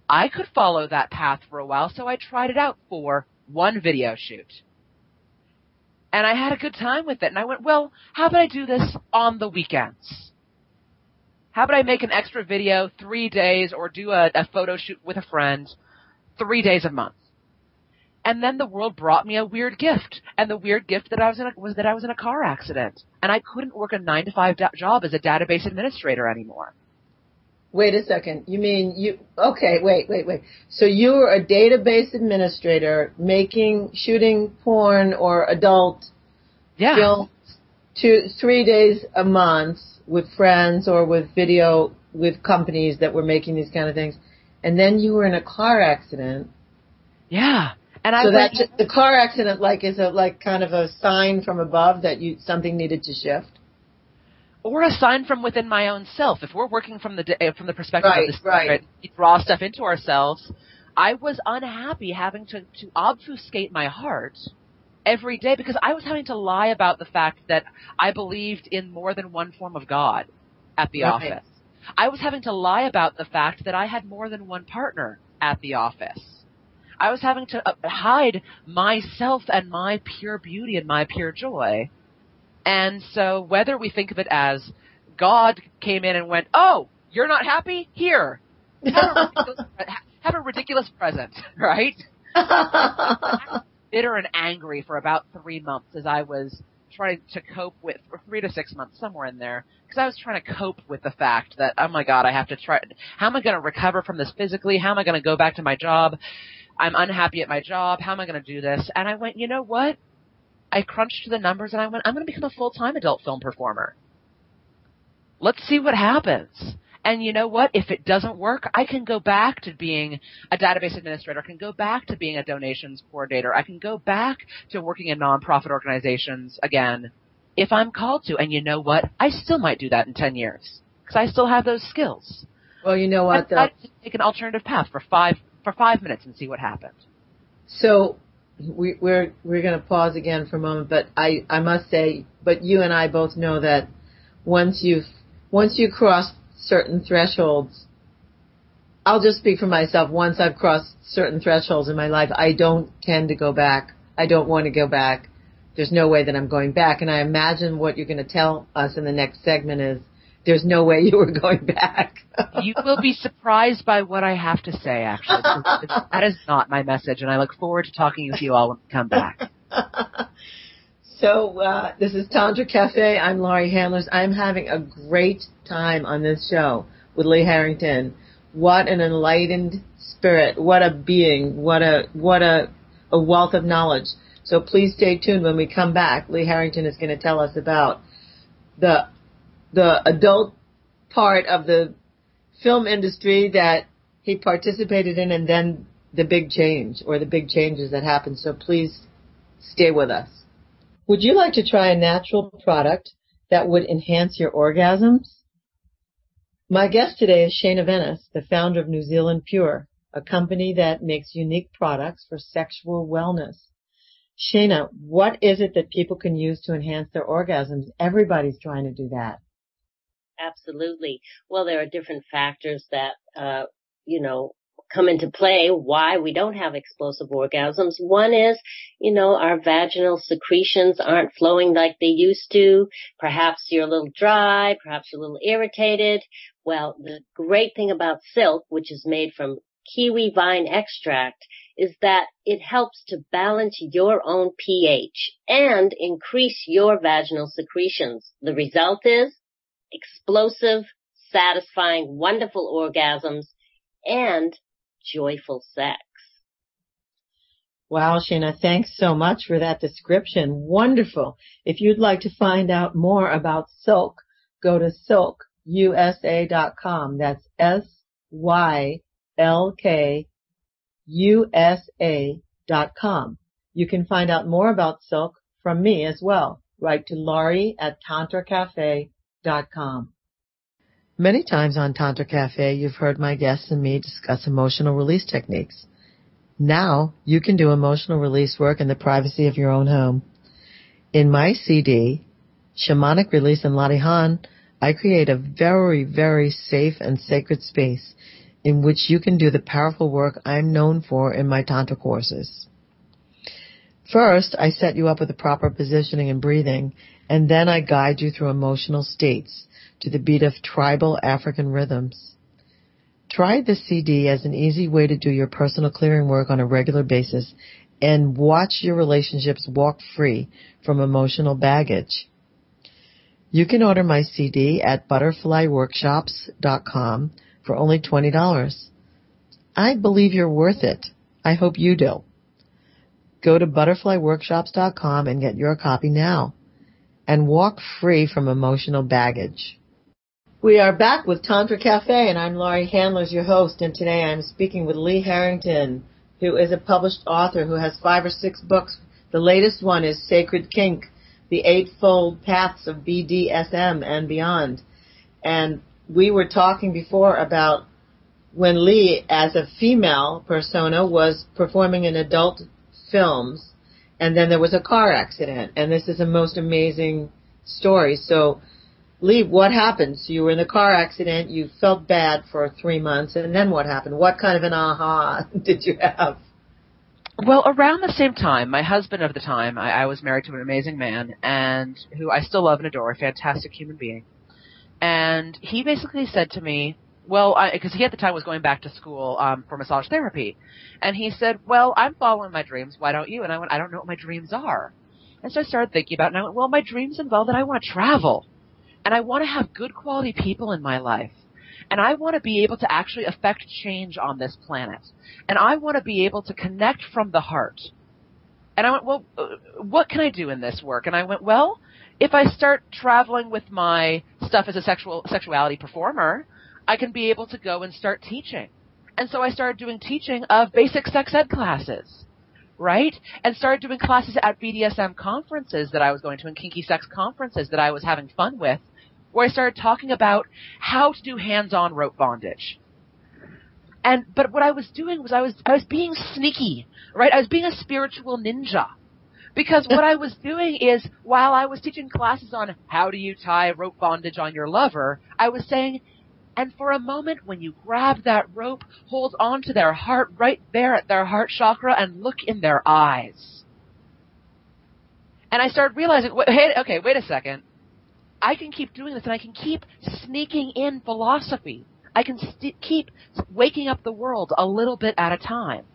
I could follow that path for a while. So I tried it out for one video shoot. And I had a good time with it. And I went, well, how about I do this on the weekends? How about I make an extra video three days or do a, a photo shoot with a friend three days a month? And then the world brought me a weird gift. And the weird gift that I was in a, was that I was in a car accident. And I couldn't work a nine to five job as a database administrator anymore. Wait a second. You mean you? Okay, wait, wait, wait. So you were a database administrator making, shooting porn or adult Yeah. film two, three days a month with friends or with video with companies that were making these kind of things, and then you were in a car accident. Yeah. And I so that the car accident like is a like kind of a sign from above that you something needed to shift. Or a sign from within my own self. If we're working from the da- from the perspective Right, of the right. spirit, we draw stuff into ourselves. I was unhappy having to to obfuscate my heart every day because I was having to lie about the fact that I believed in more than one form of God at the Right. office. I was having to lie about the fact that I had more than one partner at the office. I was having to uh, hide myself and my pure beauty and my pure joy. And so whether we think of it as God came in and went, "Oh, you're not happy? Here, have a ridiculous, have a ridiculous present," right? Bitter and angry for about three months as I was trying to cope with, or three to six months, somewhere in there, because I was trying to cope with the fact that, oh my God, I have to try. How am I going to recover from this physically? How am I going to go back to my job? I'm unhappy at my job. How am I going to do this? And I went, you know what? I crunched the numbers and I went, I'm going to become a full-time adult film performer. Let's see what happens. And you know what? If it doesn't work, I can go back to being a database administrator. I can go back to being a donations coordinator. I can go back to working in nonprofit organizations again if I'm called to. And you know what? I still might do that in 10 years because I still have those skills. well, you know what I. I take an alternative path for five for five minutes and see what happens. So we, we're we're going to pause again for a moment, but I I must say, but you and I both know that once you've once you cross certain thresholds, I'll just speak for myself. Once I've crossed certain thresholds in my life, I don't tend to go back. I don't want to go back. There's no way that I'm going back. And I imagine what you're going to tell us in the next segment is there's no way you were going back. you will be surprised by what I have to say, actually. that is not my message, and I look forward to talking with you all when we come back. So uh, this is Tantra Cafe. I'm Laurie Handlers. I'm having a great time on this show with Lee Harrington. What an enlightened spirit! What a being! What a what a a wealth of knowledge. So please stay tuned when we come back. Lee Harrington is going to tell us about the the adult part of the film industry that he participated in and then the big change or the big changes that happened. So please stay with us. Would you like to try a natural product that would enhance your orgasms? My guest today is Shana Venice, the founder of New Zealand Pure, a company that makes unique products for sexual wellness. Shana, what is it that people can use to enhance their orgasms? Everybody's trying to do that. Absolutely. Well, there are different factors that, uh, you know, come into play why we don't have explosive orgasms. One is, you know, our vaginal secretions aren't flowing like they used to. Perhaps you're a little dry, perhaps you're a little irritated. Well, the great thing about Sylk, which is made from kiwi vine extract, is that it helps to balance your own pH and increase your vaginal secretions. The result is explosive, satisfying, wonderful orgasms and joyful sex. Wow, Shana, thanks so much for that description. Wonderful. If you'd like to find out more about Sylk, go to sylkusa.com. That's S-Y-L-K USA.com. You can find out more about Sylk from me as well. Write to Laurie at tantracafe.com. Many times on Tantra Cafe, you've heard my guests and me discuss emotional release techniques. Now you can do emotional release work in the privacy of your own home. In my CD, Shamanic Release in Latihan, I create a very, very safe and sacred space in which you can do the powerful work I'm known for in my Tantra courses. First, I set you up with the proper positioning and breathing, and then I guide you through emotional states to the beat of tribal African rhythms. Try the CD as an easy way to do your personal clearing work on a regular basis and watch your relationships walk free from emotional baggage. You can order my CD at butterflyworkshops.com for only $20. I believe you're worth it. I hope you do. Go to butterflyworkshops.com and get your copy now and walk free from emotional baggage. We are back with Tantra Cafe and I'm Laurie Handlers, your host, and today I'm speaking with Lee Harrington, who is a published author who has five or six books. The latest one is Sacred Kink, The Eightfold Paths of BDSM and Beyond. And we were talking before about when Lee, as a female persona, was performing an adult films, and then there was a car accident, and this is a most amazing story. So, Lee, what happened? So you were in the car accident, you felt bad for three months, and then what happened? What kind of an aha did you have? Well, around the same time, my husband of the time, I, I was married to an amazing man, and who I still love and adore, a fantastic human being and he basically said to me, well, because he at the time was going back to school um, for massage therapy, and he said, "Well, I'm following my dreams. Why don't you?" And I went, "I don't know what my dreams are." And so I started thinking about it, and I went, "Well, my dreams involve that I want to travel, and I want to have good quality people in my life, and I want to be able to actually affect change on this planet, and I want to be able to connect from the heart." And I went, "Well, uh, what can I do in this work?" And I went, "Well." if I start traveling with my stuff as a sexual sexuality performer, I can be able to go and start teaching. And so I started doing teaching of basic sex ed classes, right? And started doing classes at BDSM conferences that I was going to and kinky sex conferences that I was having fun with, where I started talking about how to do hands-on rope bondage. And but what I was doing was I was I was being sneaky, right? I was being a spiritual ninja because what I was doing is, while I was teaching classes on how do you tie rope bondage on your lover, I was saying, and for a moment when you grab that rope, hold on to their heart right there at their heart chakra and look in their eyes. And I started realizing, wait, hey, okay, wait a second. I can keep doing this and I can keep sneaking in philosophy. I can st- keep waking up the world a little bit at a time.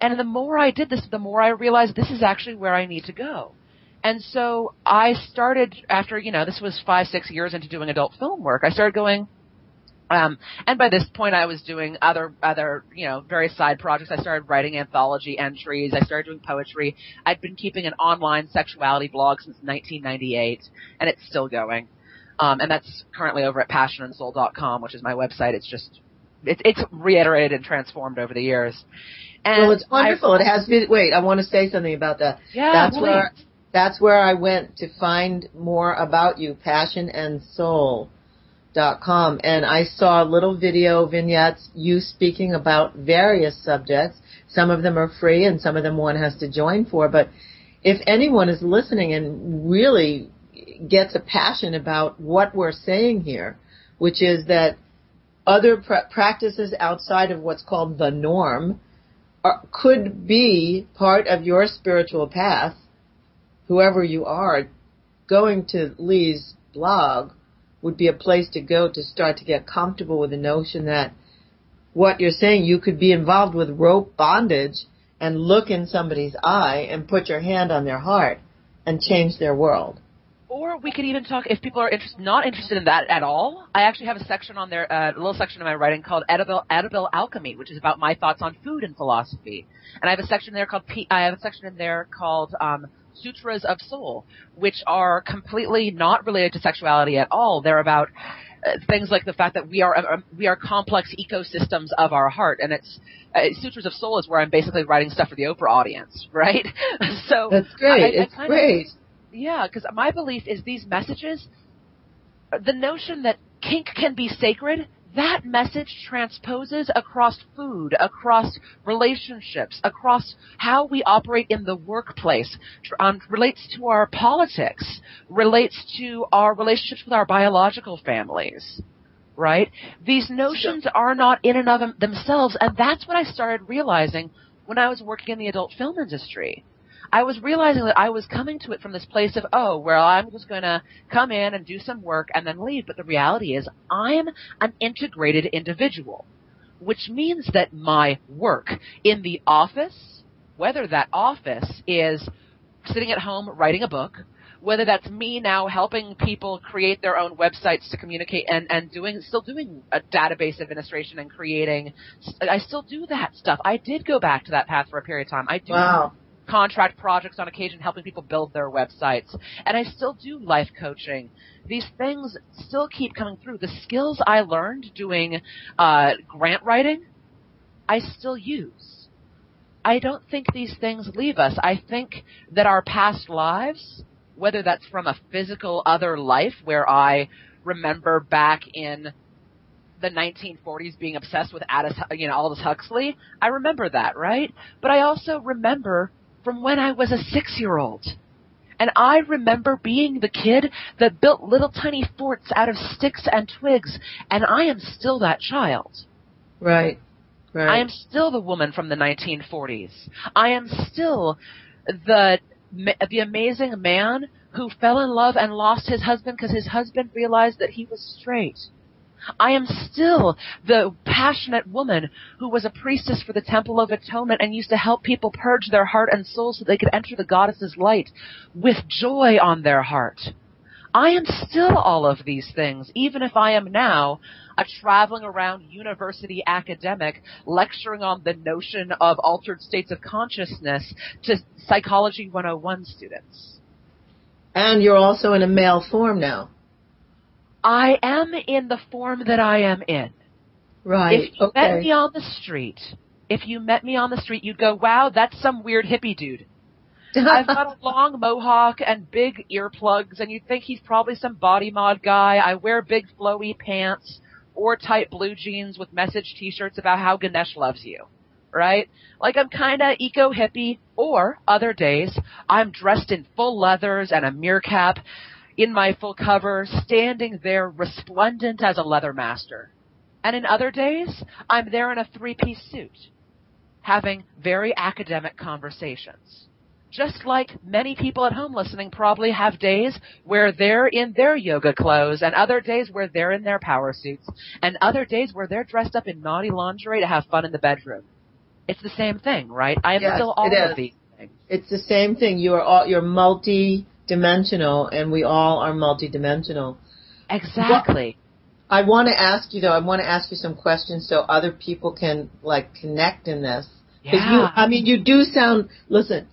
And the more I did this, the more I realized this is actually where I need to go. And so I started after, you know, this was five, six years into doing adult film work, I started going, Um, and by this point, I was doing other, other, you know, various side projects. I started writing anthology entries. I started doing poetry. I'd been keeping an online sexuality blog since 1998, and it's still going. Um, and that's currently over at passionandsoul.com, which is my website. It's just, it, it's reiterated and transformed over the years. And well, it's wonderful. I, it has been. Wait, I want to say something about that. Yeah, that's please. where that's where I went to find more about you, Passion and Soul dot com and I saw little video vignettes you speaking about various subjects. Some of them are free and some of them one has to join for, but if anyone is listening and really gets a passion about what we're saying here, which is that other pra- practices outside of what's called the norm are, could be part of your spiritual path, whoever you are, going to Lee's blog would be a place to go to start to get comfortable with the notion that what you're saying, you could be involved with rope bondage and look in somebody's eye and put your hand on their heart and change their world. Or we could even talk if people are interest, not interested in that at all. I actually have a section on there, uh, a little section of my writing called edible, edible alchemy, which is about my thoughts on food and philosophy. And I have a section there called I have a section in there called um, Sutras of Soul, which are completely not related to sexuality at all. They're about uh, things like the fact that we are uh, we are complex ecosystems of our heart, and it's uh, Sutras of Soul is where I'm basically writing stuff for the Oprah audience, right? so That's great. I, I it's great. Of, yeah, because my belief is these messages, the notion that kink can be sacred, that message transposes across food, across relationships, across how we operate in the workplace, um, relates to our politics, relates to our relationships with our biological families. Right? These notions are not in and of themselves, and that's what I started realizing when I was working in the adult film industry. I was realizing that I was coming to it from this place of, oh, well, I'm just going to come in and do some work and then leave. But the reality is I'm an integrated individual, which means that my work in the office, whether that office is sitting at home writing a book, whether that's me now helping people create their own websites to communicate and, and doing, still doing a database administration and creating, I still do that stuff. I did go back to that path for a period of time. I do wow contract projects on occasion helping people build their websites. And I still do life coaching. These things still keep coming through. The skills I learned doing uh, grant writing, I still use. I don't think these things leave us. I think that our past lives, whether that's from a physical other life where I remember back in the 1940s being obsessed with Aldous, you know, Aldous Huxley. I remember that, right? But I also remember from when I was a six year old. And I remember being the kid that built little tiny forts out of sticks and twigs, and I am still that child. Right. Right. I am still the woman from the 1940s. I am still the the amazing man who fell in love and lost his husband because his husband realized that he was straight. I am still the passionate woman who was a priestess for the Temple of Atonement and used to help people purge their heart and soul so they could enter the goddess's light with joy on their heart. I am still all of these things, even if I am now a traveling around university academic lecturing on the notion of altered states of consciousness to Psychology 101 students. And you're also in a male form now. I am in the form that I am in. Right. If you okay. met me on the street, if you met me on the street, you'd go, wow, that's some weird hippie dude. I've got a long mohawk and big earplugs, and you'd think he's probably some body mod guy. I wear big flowy pants or tight blue jeans with message t-shirts about how Ganesh loves you. Right? Like I'm kinda eco hippie, or other days, I'm dressed in full leathers and a meerkat in my full cover, standing there resplendent as a leather master. And in other days, I'm there in a three-piece suit, having very academic conversations. Just like many people at home listening probably have days where they're in their yoga clothes and other days where they're in their power suits and other days where they're dressed up in naughty lingerie to have fun in the bedroom. It's the same thing, right? I am yes, still all of these things. It's the same thing. You are all, you're multi dimensional and we all are multidimensional. Exactly. I want to ask you though. I want to ask you some questions so other people can like connect in this. Yeah. You, I mean, you do sound. Listen,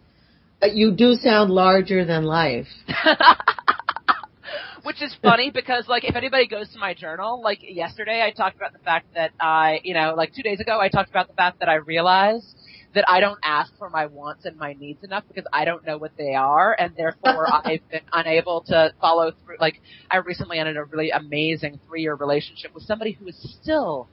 uh, you do sound larger than life. Which is funny because like if anybody goes to my journal, like yesterday I talked about the fact that I, you know, like two days ago I talked about the fact that I realized that I don't ask for my wants and my needs enough because I don't know what they are and therefore I've been unable to follow through. Like I recently ended a really amazing three year relationship with somebody who is still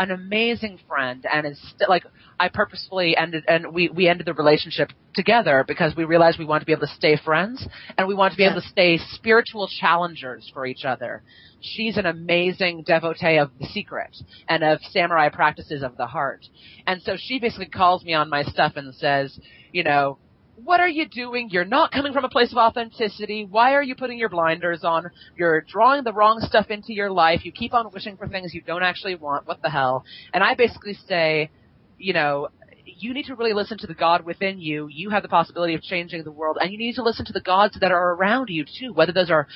an amazing friend and is still like I purposefully ended and we we ended the relationship together because we realized we wanted to be able to stay friends and we wanted to be able to stay spiritual challengers for each other. She's an amazing devotee of the secret and of samurai practices of the heart. And so she basically calls me on my stuff and says, you know, what are you doing? You're not coming from a place of authenticity. Why are you putting your blinders on? You're drawing the wrong stuff into your life. You keep on wishing for things you don't actually want. What the hell? And I basically say, you know, you need to really listen to the God within you. You have the possibility of changing the world, and you need to listen to the gods that are around you too, whether those are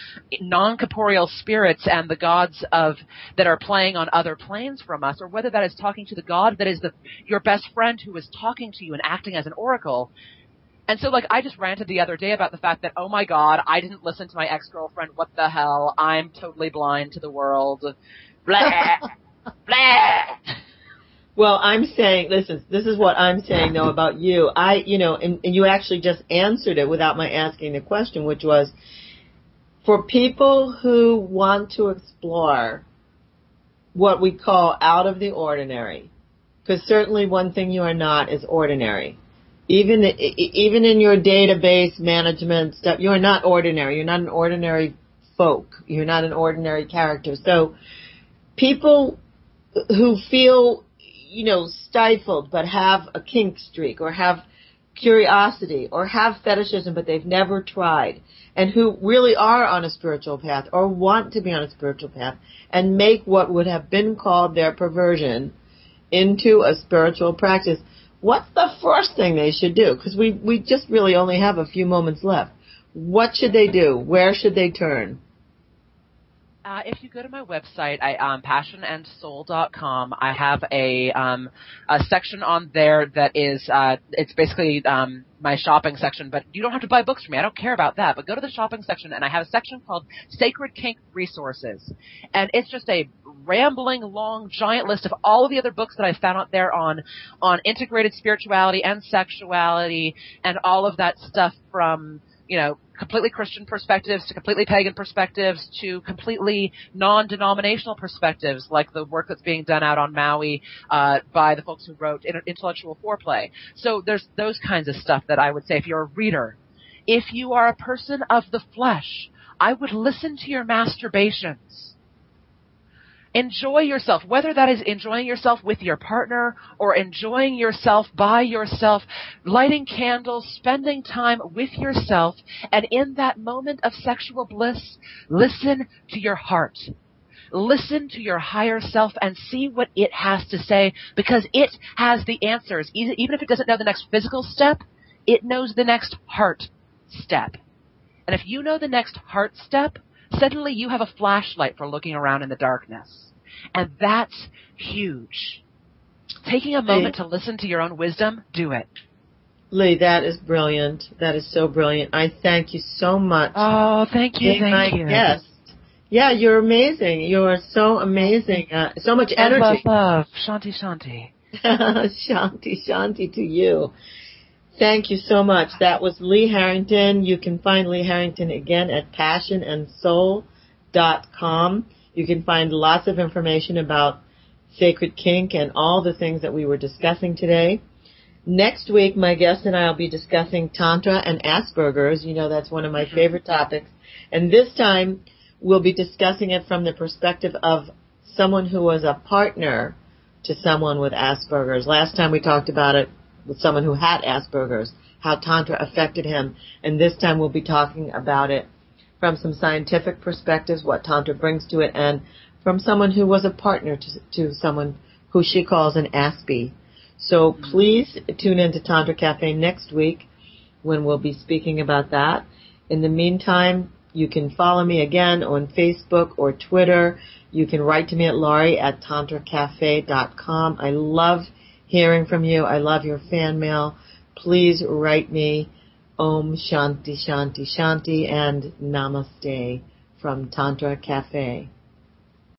non-corporeal spirits and the gods of that are playing on other planes from us, or whether that is talking to the God that is the your best friend who is talking to you and acting as an oracle. And so like I just ranted the other day about the fact that oh my god, I didn't listen to my ex-girlfriend. What the hell? I'm totally blind to the world. Blah. blah. Well, I'm saying, listen, this is what I'm saying though about you. I, you know, and, and you actually just answered it without my asking the question, which was, for people who want to explore what we call out of the ordinary, because certainly one thing you are not is ordinary. Even even in your database management stuff, you are not ordinary. You're not an ordinary folk. You're not an ordinary character. So people who feel you know, stifled but have a kink streak or have curiosity or have fetishism but they've never tried and who really are on a spiritual path or want to be on a spiritual path and make what would have been called their perversion into a spiritual practice, what's the first thing they should do? Because we, we just really only have a few moments left. What should they do? Where should they turn? Uh, if you go to my website, I, um, passionandsoul.com, I have a, um, a section on there that is, uh, it's basically, um, my shopping section, but you don't have to buy books from me. I don't care about that. But go to the shopping section and I have a section called Sacred Kink Resources. And it's just a rambling, long, giant list of all of the other books that I found out there on, on integrated spirituality and sexuality and all of that stuff from, you know, completely Christian perspectives to completely pagan perspectives to completely non-denominational perspectives, like the work that's being done out on Maui uh, by the folks who wrote Intellectual Foreplay. So there's those kinds of stuff that I would say if you're a reader. If you are a person of the flesh, I would listen to your masturbations enjoy yourself, whether that is enjoying yourself with your partner or enjoying yourself by yourself, lighting candles, spending time with yourself, and in that moment of sexual bliss, listen to your heart. Listen to your higher self and see what it has to say because it has the answers. Even if it doesn't know the next physical step, it knows the next heart step. And if you know the next heart step, suddenly you have a flashlight for looking around in the darkness. And that's huge. Taking a moment to listen to your own wisdom, do it. Lee, that is brilliant. That is so brilliant. I thank you so much. Oh, thank you, thank my you. Guest. Yeah, you're amazing. You are so amazing. Uh, so much energy. Love, love. Shanti, shanti. shanti, shanti to you. Thank you so much. That was Lee Harrington. You can find Lee Harrington again at passionandsoul.com. You can find lots of information about Sacred Kink and all the things that we were discussing today. Next week, my guest and I will be discussing Tantra and Asperger's. You know, that's one of my mm-hmm. favorite topics. And this time, we'll be discussing it from the perspective of someone who was a partner to someone with Asperger's. Last time we talked about it with someone who had Asperger's, how Tantra affected him. And this time we'll be talking about it from some scientific perspectives, what Tantra brings to it, and from someone who was a partner to, to someone who she calls an Aspie. So please tune in to Tantra Cafe next week when we'll be speaking about that. In the meantime, you can follow me again on Facebook or Twitter. You can write to me at Laurie at tantracafe.com. I love hearing from you. I love your fan mail. Please write me Om Shanti Shanti Shanti and Namaste from Tantra Cafe.